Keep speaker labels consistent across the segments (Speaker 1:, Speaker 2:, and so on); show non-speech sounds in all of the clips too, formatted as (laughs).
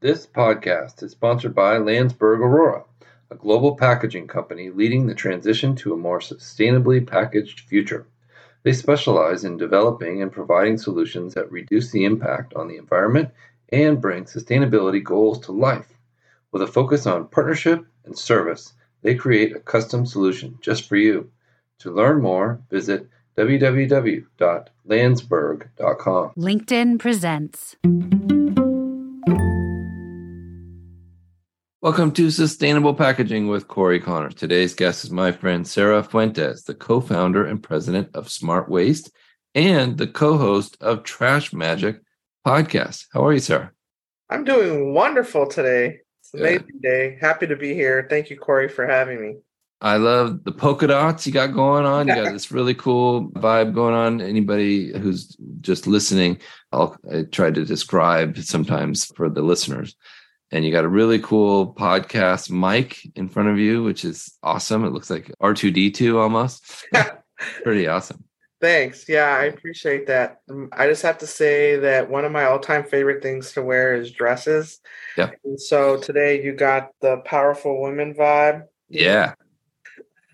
Speaker 1: This podcast is sponsored by Landsberg Orora, a global packaging company leading the transition to a more sustainably packaged future. They specialize in developing and providing solutions that reduce the impact on the environment and bring sustainability goals to life. With a focus on partnership and service, they create a custom solution just for you. To learn more, visit www.landsberg.com.
Speaker 2: LinkedIn presents.
Speaker 1: Welcome to Sustainable Packaging with Cory Connor. Today's guest is my friend Sara Fuentes, the co founder and president of Smart Waste and the co host of Trash Magic podcast. How are you, Sara?
Speaker 3: I'm doing wonderful today. It's an amazing day. Happy to be here. Thank you, Cory, for having me.
Speaker 1: I love the polka dots you got going on. You got (laughs) this really cool vibe going on. Anybody who's just listening, I'll I try to describe sometimes for the listeners. And you got a really cool podcast mic in front of you, which is awesome. It looks like R2D2 almost. (laughs) (laughs) Pretty awesome.
Speaker 3: Thanks. Yeah, I appreciate that. Um, I just have to say that one of my all-time favorite things to wear is dresses.
Speaker 1: Yeah.
Speaker 3: And so today you got the powerful women vibe.
Speaker 1: Yeah.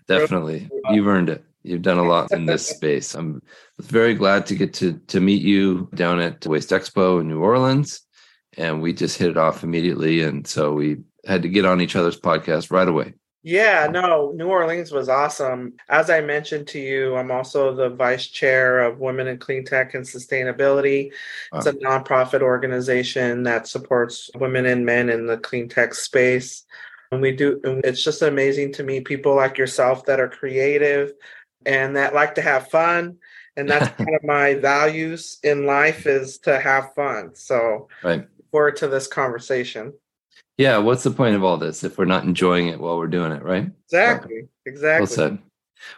Speaker 1: Definitely. (laughs) You've earned it. You've done a lot in this space. I'm very glad to get to to meet you down at Waste Expo in New Orleans. And we just hit it off immediately. And so we had to get on each other's podcast right away.
Speaker 3: Yeah, no, New Orleans was awesome. As I mentioned to you, I'm also the vice chair of Women in Clean Tech and Sustainability. It's a nonprofit organization that supports women and men in the clean tech space. And we do, it's just amazing to meet people like yourself that are creative and that like to have fun. And that's (laughs) kind of my values in life is to have fun. So,
Speaker 1: right.
Speaker 3: Forward to this conversation.
Speaker 1: Yeah. What's the point of all this if we're not enjoying it while we're doing it, right?
Speaker 3: Exactly. Exactly.
Speaker 1: Well said.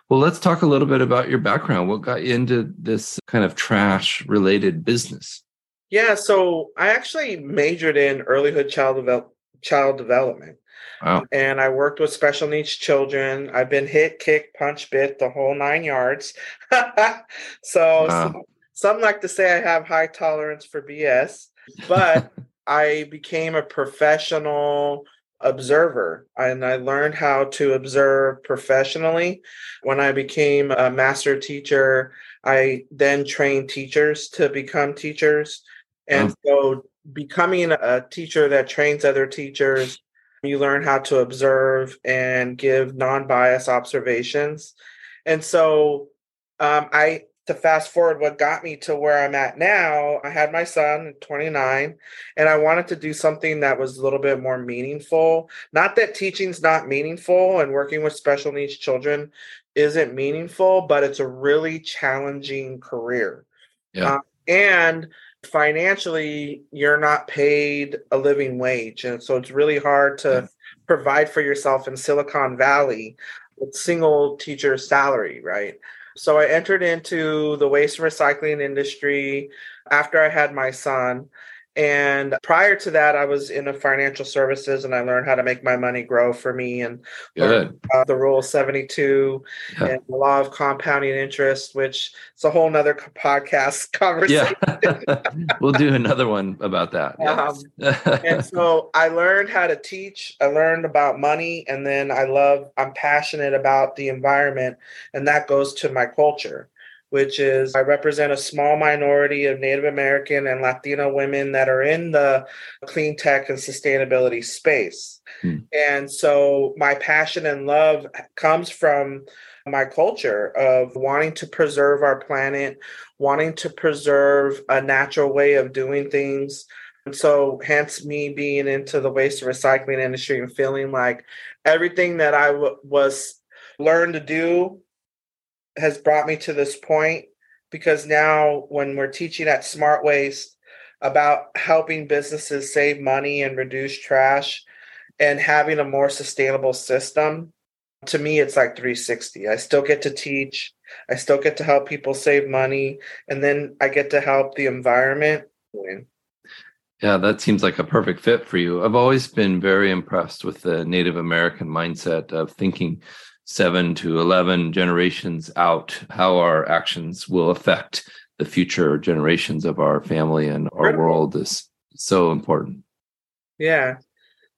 Speaker 1: Well, let's talk a little bit about your background. What got you into this kind of trash related business?
Speaker 3: Yeah, so I actually majored in earlyhood child develop, child development.
Speaker 1: Wow.
Speaker 3: And I worked with special needs children. I've been hit, kicked, punch, bit, the whole nine yards. (laughs) so
Speaker 1: Wow.
Speaker 3: some, some like to say I have high tolerance for BS, but (laughs) I became a professional observer and I learned how to observe professionally. When I became a master teacher, I then trained teachers to become teachers. And so becoming a teacher that trains other teachers, you learn how to observe and give non-biased observations. And so um, I to fast forward what got me to where I'm at now, I had my son 29 and I wanted to do something that was a little bit more meaningful. Not that teaching's not meaningful and working with special needs children isn't meaningful, but it's a really challenging career.
Speaker 1: Yeah.
Speaker 3: Uh, and financially, you're not paid a living wage. And so it's really hard to
Speaker 1: Yeah.
Speaker 3: provide for yourself in Silicon Valley with single teacher salary, right? So I entered into the waste and recycling industry after I had my son. And prior to that, I was in a financial services and I learned how to make my money grow for me and the rule 72
Speaker 1: Yeah.
Speaker 3: and the law of compounding interest, which is a whole nother podcast (laughs) conversation.
Speaker 1: Yeah. (laughs) we'll do another one about that.
Speaker 3: Um, and so I learned how to teach. I learned about money, and then I love. I'm passionate about the environment, and that goes to my culture, which is I represent a small minority of Native American and Latino women that are in the clean tech and sustainability space.
Speaker 1: Hmm.
Speaker 3: And so my passion and love comes from my culture of wanting to preserve our planet, wanting to preserve a natural way of doing things. And so, hence me being into the waste and recycling industry and feeling like everything that I w- was learned to do has brought me to this point. Because now, when we're teaching at Smart Waste about helping businesses save money and reduce trash and having a more sustainable system, to me, it's like 360. I still get to teach, I still get to help people save money, and then I get to help the environment.
Speaker 1: Yeah, that seems like a perfect fit for you. I've always been very impressed with the Native American mindset of thinking seven to 11 generations out, how our actions will affect the future generations of our family and our world is so important.
Speaker 3: Yeah.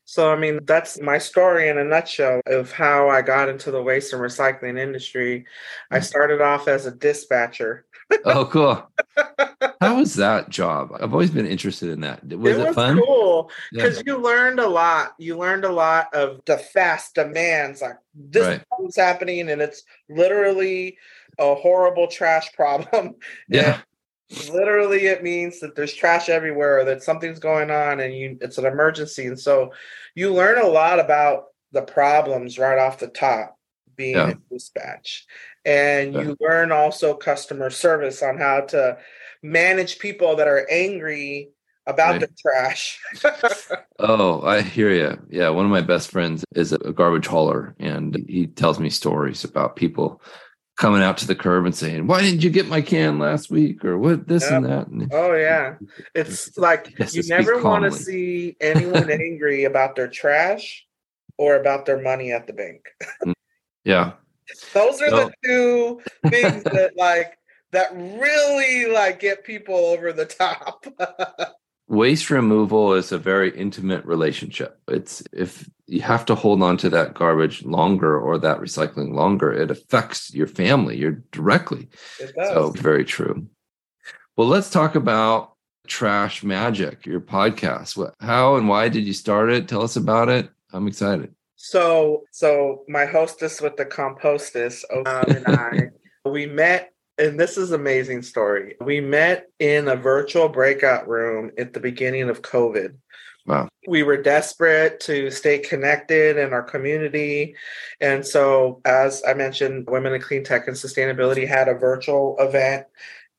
Speaker 3: So, I mean, that's my story in a nutshell of how I got into the waste and recycling industry. I
Speaker 1: Mm.
Speaker 3: started off as a dispatcher.
Speaker 1: oh, cool. (laughs) How was that job? I've always been interested in that. Was it,
Speaker 3: it was
Speaker 1: fun?
Speaker 3: cool
Speaker 1: Yeah.
Speaker 3: because you learned a lot. You learned a lot of the fast demands, like this
Speaker 1: Right.
Speaker 3: is happening, and it's literally a horrible trash problem. (laughs)
Speaker 1: Yeah.
Speaker 3: literally it means that there's trash everywhere or that something's going on and you it's an emergency and so you learn a lot about the problems right off the top being
Speaker 1: Yeah.
Speaker 3: in dispatch and
Speaker 1: Yeah.
Speaker 3: you learn also customer service on how to manage people that are angry about
Speaker 1: Right.
Speaker 3: the trash (laughs)
Speaker 1: Oh, I hear you. Yeah, one of my best friends is a garbage hauler, and he tells me stories about people coming out to the curb and saying, "Why didn't you get my can last week?" or "What this and that." And
Speaker 3: oh yeah (laughs) it's like you never want to see anyone (laughs) angry about their trash or about their money at the bank mm,
Speaker 1: yeah,
Speaker 3: Those are
Speaker 1: So-
Speaker 3: the two things that like that really like get people over the top. (laughs)
Speaker 1: waste removal is a very intimate relationship. It's if you have to hold on to that garbage longer or that recycling longer, it affects your family. You're directly.
Speaker 3: it does.
Speaker 1: So very true. Well, let's talk about Trash Magic, your podcast. What, how and why did you start it? Tell us about it. I'm excited.
Speaker 3: So, so my hostess with the compostess, um, and I, (laughs) we met, and this is amazing story. We met in a virtual breakout room at the beginning of COVID.
Speaker 1: Wow.
Speaker 3: We were desperate to stay connected in our community. And so, as I mentioned, Women in Clean Tech and Sustainability had a virtual event.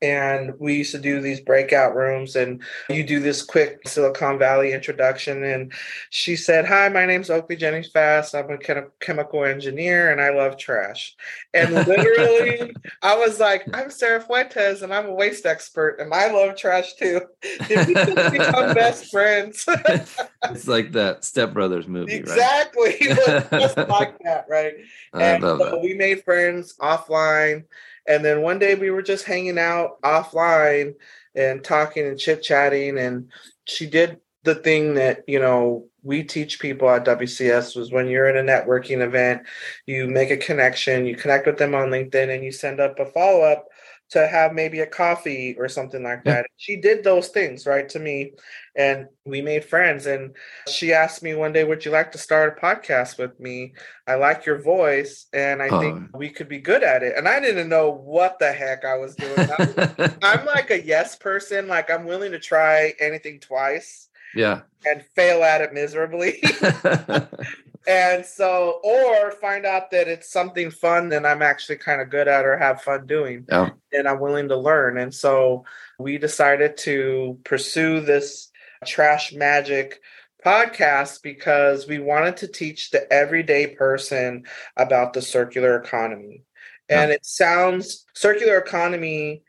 Speaker 3: And we used to do these breakout rooms, and you do this quick Silicon Valley introduction. And she said, Hi, my name's Oakley Jennings Fast. I'm a chem- chemical engineer and I love trash. And literally, (laughs) I was like, I'm Sara Fuentes and I'm a waste expert and I love trash too. Did we become best friends? (laughs)
Speaker 1: it's like that Step Brothers movie,
Speaker 3: exactly. (laughs) It was just like that, right?
Speaker 1: I
Speaker 3: and
Speaker 1: love
Speaker 3: so
Speaker 1: that.
Speaker 3: we made friends offline. And then one day we were just hanging out offline and talking and chit chatting. And she did the thing that, you know, we teach people at WCS was when you're in a networking event, you make a connection, you connect with them on LinkedIn, and you send up a follow up to have maybe a coffee or something like
Speaker 1: Yeah.
Speaker 3: that. She did those things, right, to me. And we made friends. And she asked me one day, Would you like to start a podcast with me? I like your voice, and I think
Speaker 1: Oh.
Speaker 3: we could be good at it. And I didn't know what the heck I was doing. I'm, (laughs) I'm like a yes person, like, I'm willing to try anything twice
Speaker 1: yeah.
Speaker 3: and fail at it miserably. (laughs) and so, or find out that it's something fun that I'm actually kind of good at or have fun doing
Speaker 1: yeah.
Speaker 3: and I'm willing to learn. And so we decided to pursue this trash magic podcast because we wanted to teach the everyday person about the circular economy. And it sounds circular economy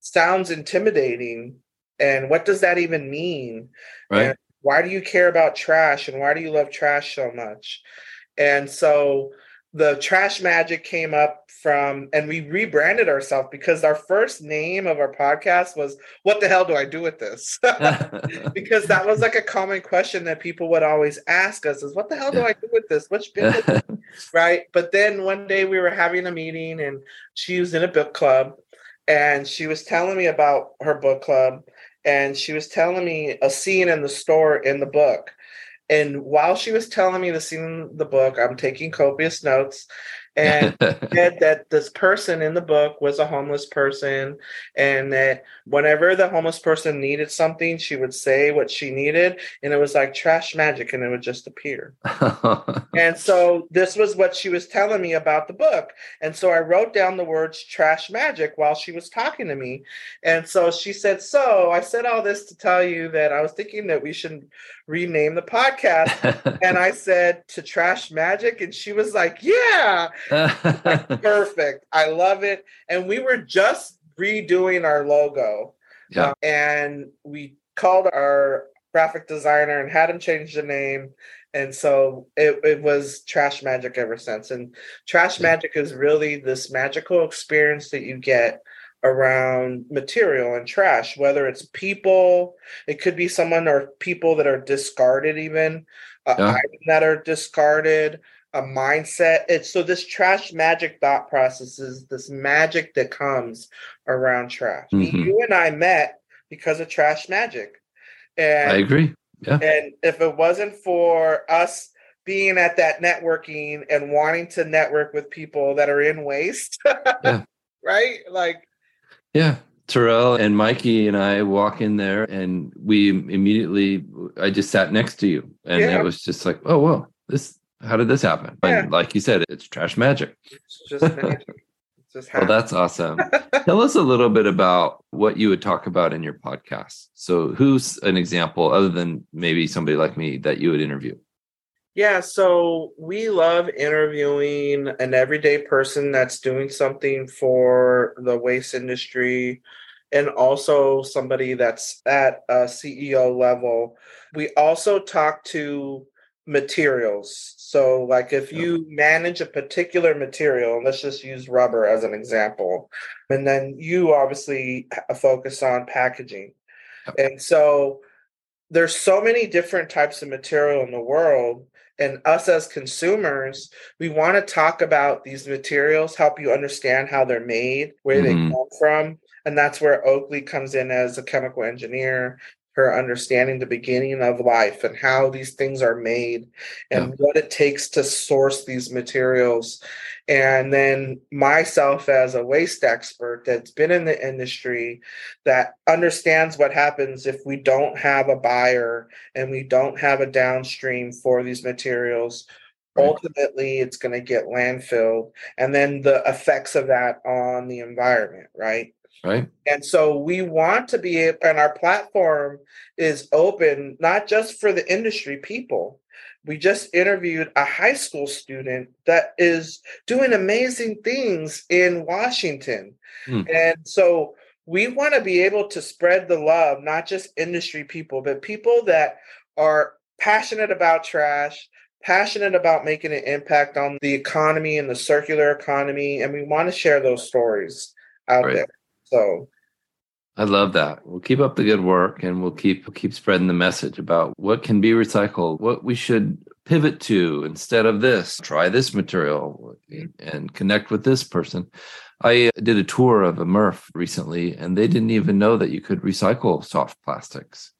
Speaker 3: sounds intimidating. And what does that even mean?
Speaker 1: Right.
Speaker 3: Why do you care about trash and why do you love trash so much? And so the trash magic came up from and we rebranded ourselves because our first name of our podcast was what the hell do i do with this? (laughs) Because that was like a common question that people would always ask us is what the hell do i do with this? Which (laughs) right? But then one day we were having a meeting and she was in a book club and she was telling me about her book club and she was telling me a scene in the store in the book. And while she was telling me the scene in the book i'm taking copious notes and (laughs) said that this person in the book was a homeless person and that whenever the homeless person needed something she would say what she needed and it was like trash magic and it would just appear (laughs) and so this was what she was telling me about the book. And so I wrote down the words trash magic while she was talking to me. And so she said, So I said all this to tell you that I was thinking that we should rename the podcast. (laughs) And I said to trash magic. And she was like, Yeah, (laughs) perfect. I love it. And we were just redoing our logo.
Speaker 1: Yeah.
Speaker 3: Uh, and we called our graphic designer and had him change the name. And so it, it was Trash Magic ever since. And Trash
Speaker 1: Yeah.
Speaker 3: Magic is really this magical experience that you get around material and trash, whether it's people, it could be someone or people that are discarded, even uh,
Speaker 1: Yeah.
Speaker 3: that are discarded, a mindset. It's so this trash magic thought process is this magic that comes around trash.
Speaker 1: Mhm.
Speaker 3: You and I met because of trash magic. And
Speaker 1: I agree. Yeah.
Speaker 3: and if it wasn't for us being at that networking and wanting to network with people that are in waste, (laughs)
Speaker 1: Yeah.
Speaker 3: right? Like,
Speaker 1: Yeah. Terrell and Mikey and I walk in there and we immediately I just sat next to you. And
Speaker 3: Yeah.
Speaker 1: it was just like, oh whoa, this how did this happen?
Speaker 3: Yeah.
Speaker 1: And like you said, it's trash magic.
Speaker 3: it's just magic. (laughs) It's just
Speaker 1: Well, that's awesome. (laughs) Tell us a little bit about what you would talk about in your podcast. So, who's an example other than maybe somebody like me that you would interview?
Speaker 3: Yeah, so we love interviewing an everyday person that's doing something for the waste industry and also somebody that's at a CEO level. We also talk to materials. So, like if you manage a particular material, let's just use rubber as an example, and then you obviously focus on packaging. And so there's so many different types of material in the world and us as consumers we want to talk about these materials help you understand how they're made where
Speaker 1: Mhm.
Speaker 3: they come from and that's where oakley comes in as a chemical engineer her understanding the beginning of life and how these things are made and what it takes to source these materials. And then myself as a waste expert that's been in the industry that understands what happens if we don't have a buyer and we don't have a downstream for these materials
Speaker 1: Right.
Speaker 3: ultimately it's going to get landfilled. And then the effects of that on the environment right
Speaker 1: Right?
Speaker 3: and so we want to be able, and our platform is open not just for the industry people. We just interviewed a high school student that is doing amazing things in Washington.
Speaker 1: Hmm.
Speaker 3: And so we want to be able to spread the love, not just industry people, but people that are passionate about trash, passionate about making an impact on the economy and the circular economy. And we want to share those stories out
Speaker 1: Right.
Speaker 3: there. So
Speaker 1: I love that. We'll keep up the good work and we'll keep we'll keep spreading the message about what can be recycled, what we should pivot to instead of this. Try this material and connect with this person. I did a tour of a MRF recently and they didn't even know that you could recycle soft plastics.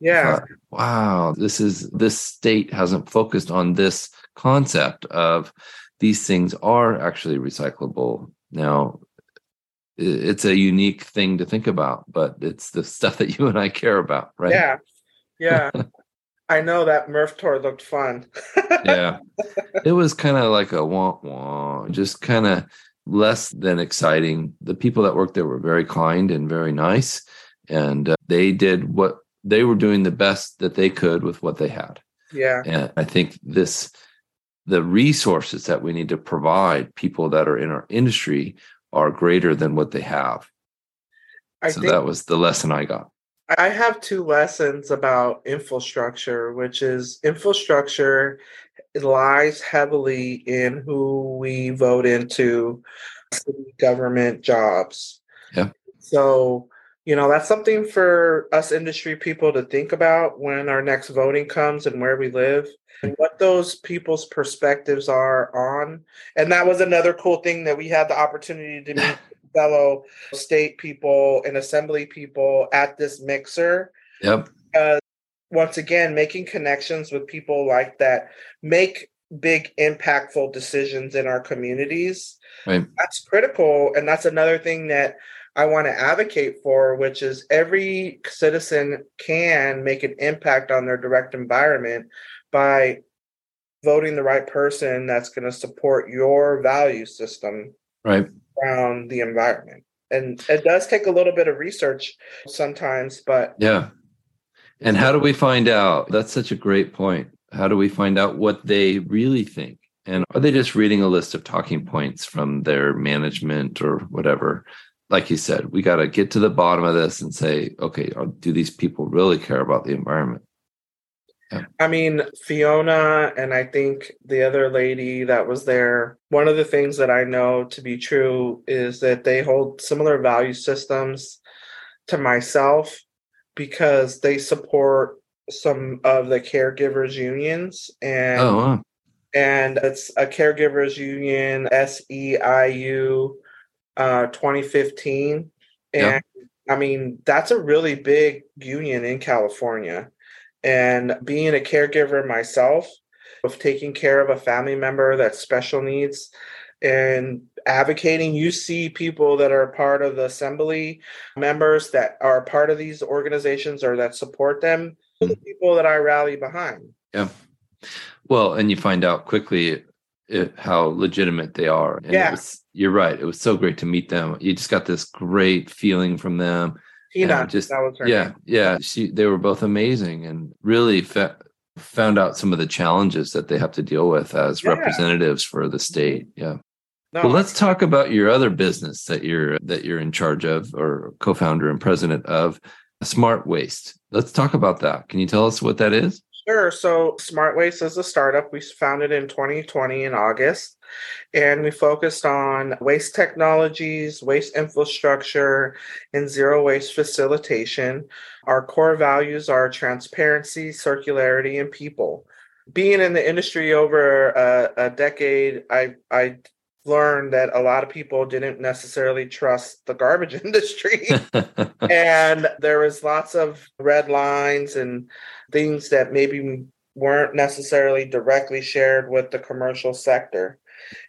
Speaker 3: Yeah,
Speaker 1: thought, wow, this is this state hasn't focused on this concept of these things are actually recyclable. Now, it's a unique thing to think about, but it's the stuff that (laughs) you and I care about, right?
Speaker 3: yeah, yeah. I know that MRF tour looked fun.
Speaker 1: yeah. (laughs) It was kind of like a wah wah, just kind of less than exciting. The people that worked there were very kind and very nice, and uh, they did what they were doing the best that they could with what they had.
Speaker 3: yeah,
Speaker 1: And I think this, the resources that we need to provide people that are in our industry are greater than what they have.
Speaker 3: I
Speaker 1: so that was the lesson I got.
Speaker 3: I have two lessons about infrastructure, which is infrastructure lies heavily in who we vote into city government jobs.
Speaker 1: Yeah.
Speaker 3: So, you know, that's something for us industry people to think about when our next voting comes and where we live and what those people's perspectives are on. And that was another cool thing that we had the opportunity to meet (laughs) fellow state people and assembly people at this mixer
Speaker 1: Yep.
Speaker 3: once again making connections with people like that make big impactful decisions in our communities
Speaker 1: Right.
Speaker 3: that's critical and that's another thing that i want to advocate for which is every citizen can make an impact on their direct environment by voting the right person that's going to support your value system
Speaker 1: Right.
Speaker 3: around the environment and it does take a little bit of research sometimes but
Speaker 1: Yeah. And how do we find out? That's such a great point. How do we find out what they really think? And are they just reading a list of talking points from their management or whatever? Like you said, we got to get to the bottom of this and say, okay, uh, do these people really care about the environment? Yeah.
Speaker 3: I mean, Fiona and I think the other lady that was there, one of the things that I know to be true is that they hold similar value systems to myself because they support some of the caregivers unions and
Speaker 1: Oh, wow.
Speaker 3: and it's a caregivers union SEIU uh 2015 and
Speaker 1: Yeah.
Speaker 3: I mean that's a really big union in California and being a caregiver myself of taking care of a family member that's special needs and advocating you see people that are part of the assembly members that are part of these organizations or that support them the people that I rally behind
Speaker 1: Yeah. Well, and you find out quickly it, how legitimate they are. And
Speaker 3: Yeah.
Speaker 1: was, you're right. It was so great to meet them. You just got this great feeling from them.
Speaker 3: Tina
Speaker 1: just
Speaker 3: that was her
Speaker 1: yeah,
Speaker 3: name.
Speaker 1: yeah. She, they were both amazing and really fa- found out some of the challenges that they have to deal with as
Speaker 3: Yeah.
Speaker 1: representatives for the state. Mm-hmm. Yeah.
Speaker 3: No,
Speaker 1: well, let's talk about your other business that you're that you're in charge of or co-founder and president of, Smart Waste. Let's talk about that. Can you tell us what that is?
Speaker 3: Sure. So Smart Waste is a startup. We founded in 2020 in August, and we focused on waste technologies, waste infrastructure, and zero waste facilitation. Our core values are transparency, circularity, and people. Being in the industry over a, a decade, I I learned that a lot of people didn't necessarily trust the garbage (laughs) industry (laughs) and there was lots of red lines and things that maybe weren't necessarily directly shared with the commercial sector.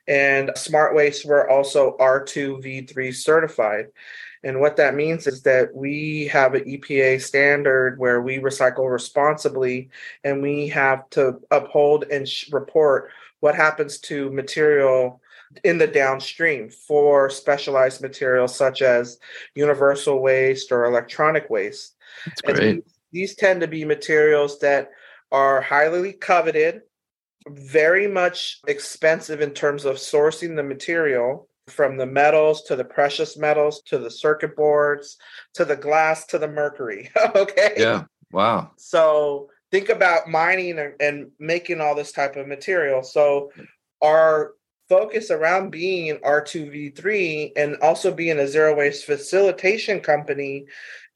Speaker 3: And Smart Waste were also R2V3 certified. And what that means is that we have an EPA standard where we recycle responsibly and we have to uphold and sh- report what happens to material in the downstream for specialized materials such as universal waste or electronic waste.
Speaker 1: That's great.
Speaker 3: These tend to be materials that are highly coveted, very much expensive in terms of sourcing the material from the metals to the precious metals to the circuit boards to the glass to the mercury. (laughs) okay.
Speaker 1: Yeah. Wow.
Speaker 3: So think about mining and, and making all this type of material. So our focus around being R2V3 and also being a zero waste facilitation company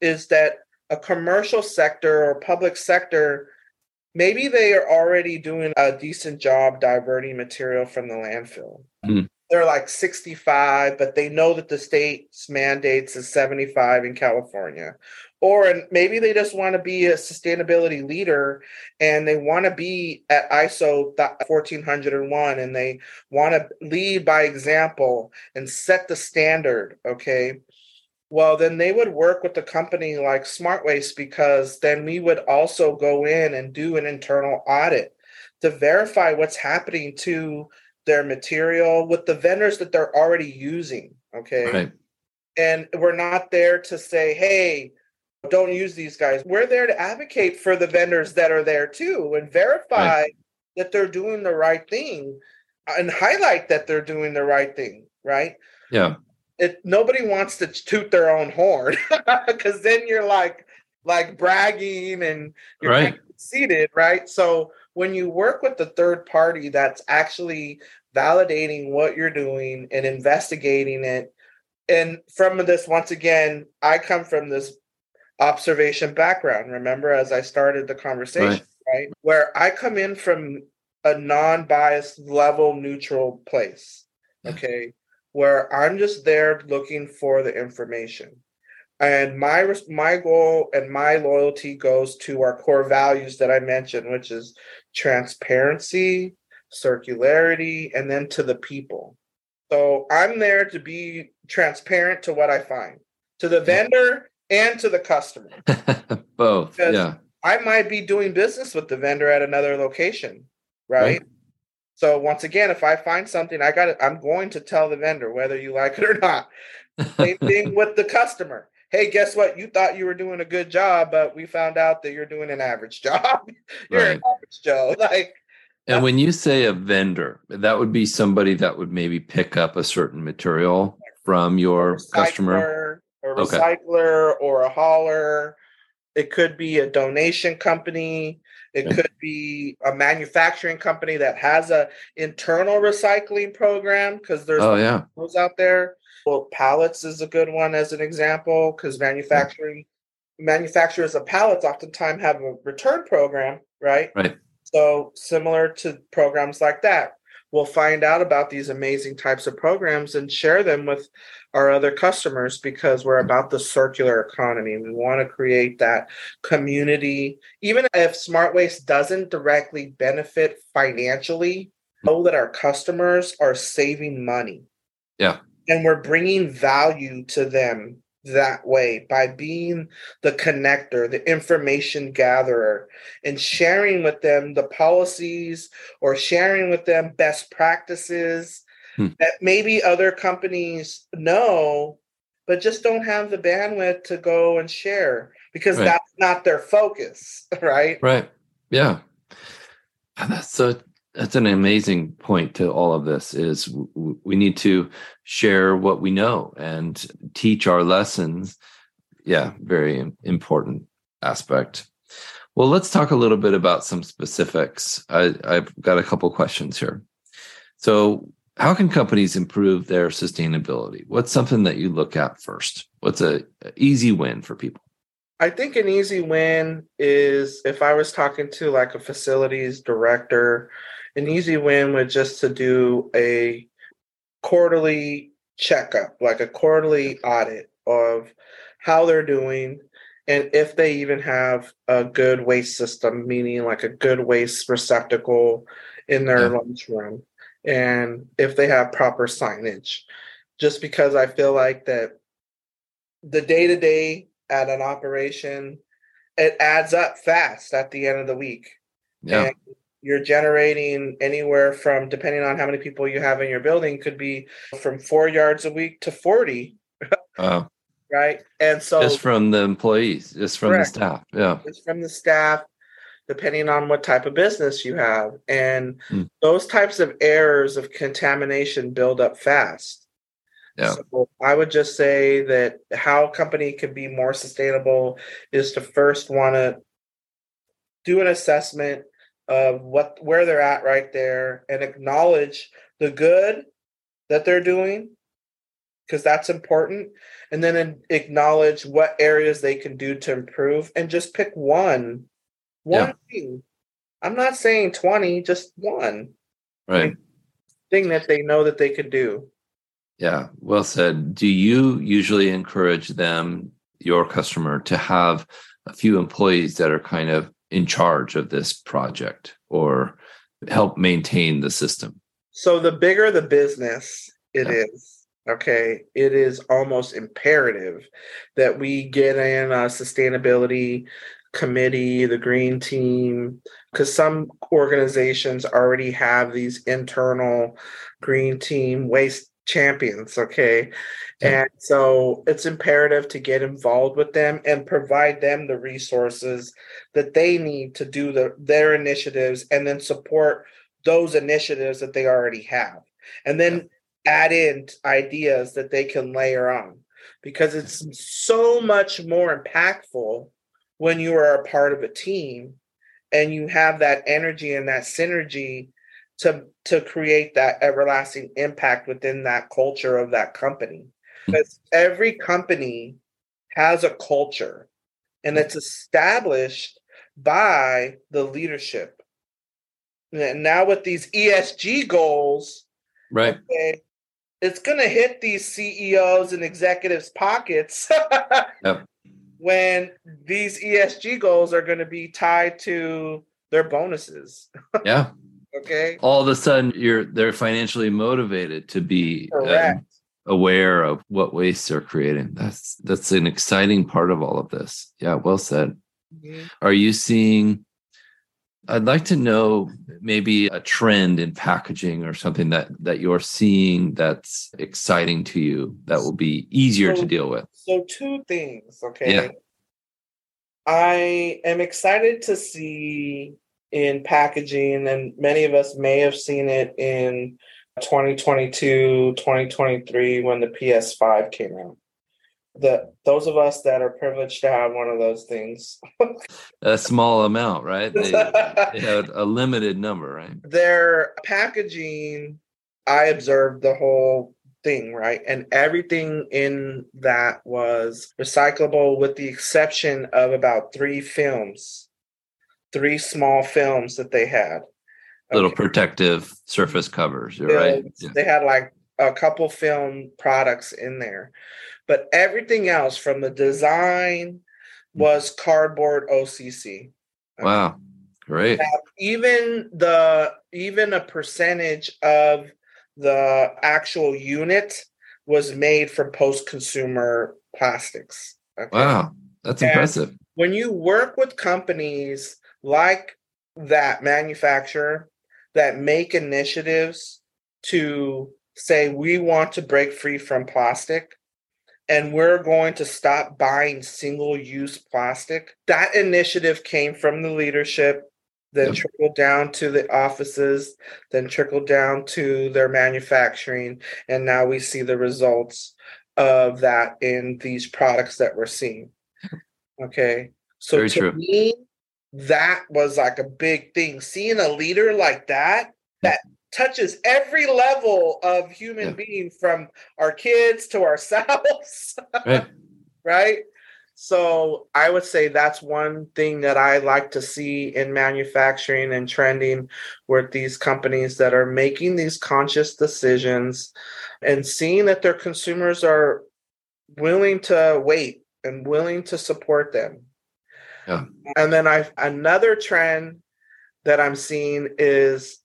Speaker 3: is that a commercial sector or public sector maybe they are already doing a decent job diverting material from the landfill.
Speaker 1: Hmm.
Speaker 3: They're like 65, but they know that the state's mandates is 75 in California. Or maybe they just want to be a sustainability leader and they want to be at ISO 1401 and they want to lead by example and set the standard. Okay well then they would work with a company like smart waste because then we would also go in and do an internal audit to verify what's happening to their material with the vendors that they're already using okay
Speaker 1: Right.
Speaker 3: and we're not there to say hey don't use these guys we're there to advocate for the vendors that are there too and verify that they're doing the right thing and highlight that they're doing the right thing right
Speaker 1: Yeah.
Speaker 3: It nobody wants to toot their own horn (laughs) because then you're like like bragging and you're
Speaker 1: Right.
Speaker 3: conceited, right? So when you work with the third party that's actually validating what you're doing and investigating it, and from this once again, I come from this observation background. Remember, as I started the conversation, right? Where I come in from a non-biased level neutral place. Okay where I'm just there looking for the information. And my my goal and my loyalty goes to our core values that I mentioned, which is transparency, circularity, and then to the people. So I'm there to be transparent to what I find, to the vendor and to the customer. (laughs)
Speaker 1: Both.
Speaker 3: Because-
Speaker 1: Yeah.
Speaker 3: I might be doing business with the vendor at another location, right?
Speaker 1: Right.
Speaker 3: So once again, if I find something, I got it. I'm going to tell the vendor whether you like it or not. Same thing (laughs) with the customer. Hey, guess what? You thought you were doing a good job, but we found out that you're doing an average (laughs) job. you're an average Joe. (laughs) Like,
Speaker 1: And when you say a vendor, that would be somebody that would maybe pick up a certain material from your customer.
Speaker 3: recycler, a
Speaker 1: Okay.
Speaker 3: recycler or a hauler. It could be a donation company. It
Speaker 1: Yeah.
Speaker 3: could be a manufacturing company that has a internal recycling program because there's
Speaker 1: Oh yeah.
Speaker 3: those out there. Well, pallets is a good one as an example because manufacturing manufacturers of pallets oftentimes have a return program, right?
Speaker 1: Right.
Speaker 3: So similar to programs like that, we'll find out about these amazing types of programs and share them with our other customers because we're about the circular economy. We want to create that community. Even if Smart Waste doesn't directly benefit financially, know that our customers are saving money.
Speaker 1: Yeah.
Speaker 3: And we're bringing value to them that way by being the connector, the information gatherer, and sharing with them the policies or sharing with them best practices
Speaker 1: Hmm.
Speaker 3: that maybe other companies know, but just don't have the bandwidth to go and share because
Speaker 1: Right.
Speaker 3: that's not their focus, (laughs) right?
Speaker 1: Right. Yeah. And that's so that's an amazing point to all of this is we need to share what we know and teach our lessons. Yeah, very important aspect. Well, let's talk a little bit about some specifics. I, I've got a couple questions here. So, how can companies improve their sustainability? What's something that you look at first? What's a, a easy win for people?
Speaker 3: I think an easy win is if I was talking to like a facilities director, an easy win would just to do a quarterly checkup, like a quarterly audit of how they're doing and if they even have a good waste system, meaning like a good waste receptacle in their
Speaker 1: Yeah.
Speaker 3: lunchroom, and if they have proper signage. Just because I feel like that the day to day at an operation, it adds up fast at the end of the week.
Speaker 1: Yeah.
Speaker 3: And you're generating anywhere from, depending on how many people you have in your building, could be from four yards a week to 40,
Speaker 1: Uh, (laughs)
Speaker 3: right? And so
Speaker 1: just from the employees, just from
Speaker 3: Correct.
Speaker 1: the staff. Yeah.
Speaker 3: it's from the staff, depending on what type of business you have. And
Speaker 1: Hmm.
Speaker 3: those types of errors of contamination build up fast.
Speaker 1: Yeah.
Speaker 3: So I would just say that how a company can be more sustainable is to first want to do an assessment of what where they're at right there and acknowledge the good that they're doing because that's important and then acknowledge what areas they can do to improve and just pick one one
Speaker 1: Yeah.
Speaker 3: thing i'm not saying 20 just one
Speaker 1: Right.
Speaker 3: thing that they know that they could do
Speaker 1: Yeah. Well said. Do you usually encourage them, your customer, to have a few employees that are kind of in charge of this project or help maintain the system?
Speaker 3: So the bigger the business it
Speaker 1: Yeah.
Speaker 3: is, okay, it is almost imperative that we get in a sustainability committee, the green team, because some organizations already have these internal green team waste champions, okay? And so it's imperative to get involved with them and provide them the resources that they need to do the, their initiatives and then support those initiatives that they already have. And then add in ideas that they can layer on because it's mm-hmm. so much more impactful when you are a part of a team and you have that energy and that synergy to to create that everlasting impact within that culture of that company hmm. because every company has a culture and it's established by the leadership and now with these ESG goals
Speaker 1: Right.
Speaker 3: okay, it's going to hit these CEOs and executives' pockets (laughs)
Speaker 1: Yep.
Speaker 3: when these ESG goals are going to be tied to their bonuses. (laughs)
Speaker 1: Yeah.
Speaker 3: Okay.
Speaker 1: All of a sudden, you're they're financially motivated to be
Speaker 3: Correct.
Speaker 1: aware of what wastes they're creating. That's that's an exciting part of all of this. Yeah. Well said.
Speaker 3: Mhm.
Speaker 1: Are you seeing? I'd like to know maybe a trend in packaging or something that that you're seeing that's exciting to you that will be easier to deal with.
Speaker 3: So, two things. Okay.
Speaker 1: Yeah.
Speaker 3: I am excited to see in packaging, and many of us may have seen it in 2022, 2023 when the PS5 came out. the those of us that are privileged to have one of those things. (laughs)
Speaker 1: a small amount, right? They, (laughs) they had a limited number, right?
Speaker 3: Their packaging, I observed the whole thing, right? And everything in that was recyclable with the exception of about three films, three small films that they had.
Speaker 1: Little protective surface covers, you're right.
Speaker 3: Yeah. They had like a couple film products in there. But everything else from the design mm. was cardboard OCC.
Speaker 1: Wow. Great. Now,
Speaker 3: even the even a percentage of the actual unit was made from post-consumer plastics.
Speaker 1: Okay? Wow. That's and impressive.
Speaker 3: When you work with companies like that manufacturer that make initiatives to say we want to break free from plastic and we're going to stop buying single use plastic. That initiative came from the leadership, then yep. trickled down to the offices, then trickled down to their manufacturing. And now we see the results of that in these products that we're seeing. Okay. So Very to true. me, that was like a big thing. Seeing a leader like that, that touches every level of human yeah. being from our kids to ourselves (laughs) right. right so i would say that's one thing that i like to see in manufacturing and trending with these companies that are making these conscious decisions and seeing that their consumers are willing to wait and willing to support them yeah. and then i another trend that i'm seeing is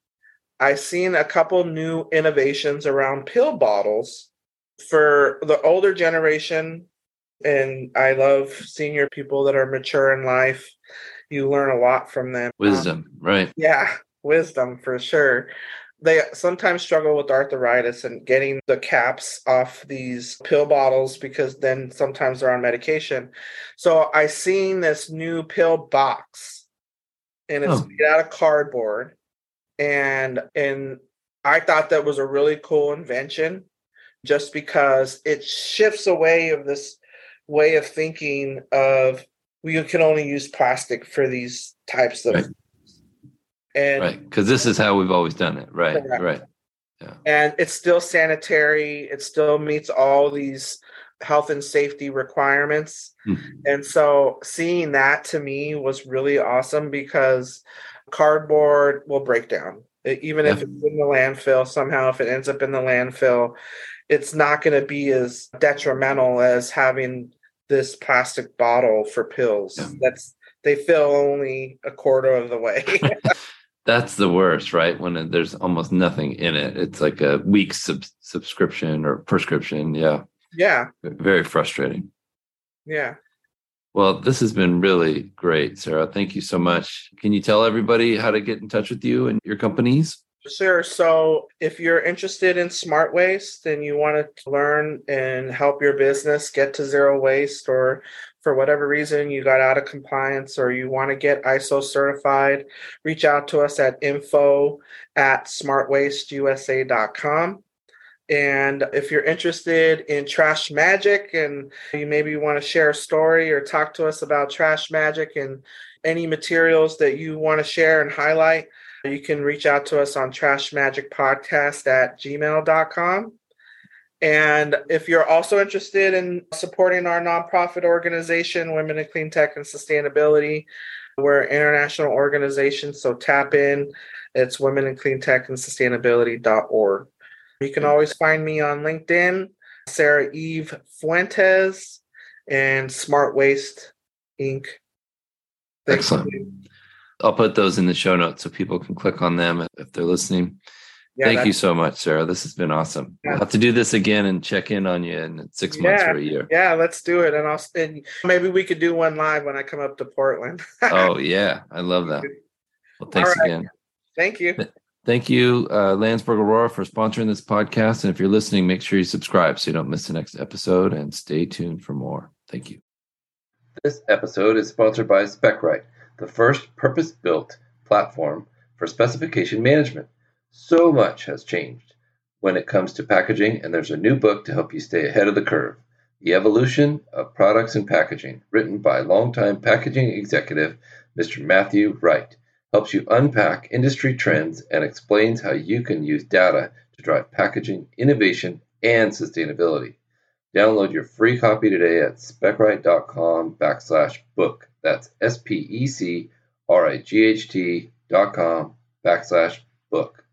Speaker 3: I've seen a couple new innovations around pill bottles for the older generation. And I love senior people that are mature in life. You learn a lot from them.
Speaker 1: Wisdom, um, right?
Speaker 3: Yeah, wisdom for sure. They sometimes struggle with arthritis and getting the caps off these pill bottles because then sometimes they're on medication. So I seen this new pill box and it's oh. made out of cardboard and and I thought that was a really cool invention just because it shifts away of this way of thinking of we can only use plastic for these types of
Speaker 1: right. And right because this is how we've always done it right correct. right
Speaker 3: yeah. and it's still sanitary it still meets all these health and safety requirements mm-hmm. and so seeing that to me was really awesome because cardboard will break down. Even yeah. if it's in the landfill, somehow, if it ends up in the landfill, it's not going to be as detrimental as having this plastic bottle for pills. Yeah. That's they fill only a quarter of the way. (laughs)
Speaker 1: That's the worst, right? When there's almost nothing in it. It's like a week sub- subscription or prescription. Yeah.
Speaker 3: Yeah.
Speaker 1: Very frustrating.
Speaker 3: Yeah.
Speaker 1: Well, this has been really great, Sara. Thank you so much. Can you tell everybody how to get in touch with you and your companies?
Speaker 3: Sure. So, if you're interested in smart waste and you want to learn and help your business get to zero waste, or for whatever reason you got out of compliance or you want to get ISO certified, reach out to us at info at smartwasteusa.com. And if you're interested in Trash Magic and you maybe want to share a story or talk to us about Trash Magic and any materials that you want to share and highlight, you can reach out to us on trashmagicpodcast at gmail.com. And if you're also interested in supporting our nonprofit organization, Women in Clean Tech and Sustainability, we're an international organization, so tap in. It's women in clean tech and sustainability.org. You can always find me on LinkedIn, Sara Eve Fuentes, and Smart Waste Inc.
Speaker 1: Excellent. I'll put those in the show notes so people can click on them if they're listening. Yeah, Thank you so much, Sara. This has been awesome. Yeah. We'll have to do this again and check in on you in six months
Speaker 3: yeah,
Speaker 1: or a year.
Speaker 3: Yeah, let's do it. And I'll and maybe we could do one live when I come up to Portland.
Speaker 1: oh (laughs) yeah, I love that. Well, thanks right. again.
Speaker 3: Thank you.
Speaker 1: Thank you, uh, Landsberg Orora, for sponsoring this podcast. And if you're listening, make sure you subscribe so you don't miss the next episode and stay tuned for more. Thank you. This episode is sponsored by Specright, the first purpose built platform for specification management. So much has changed when it comes to packaging, and there's a new book to help you stay ahead of the curve. The Evolution of Products and Packaging, written by longtime packaging executive Mr. Matthew Wright, helps you unpack industry trends and explains how you can use data to drive packaging innovation and sustainability. Download your free copy today at specright.com backslash book. That's S P E C R I G H T dot com backslash book.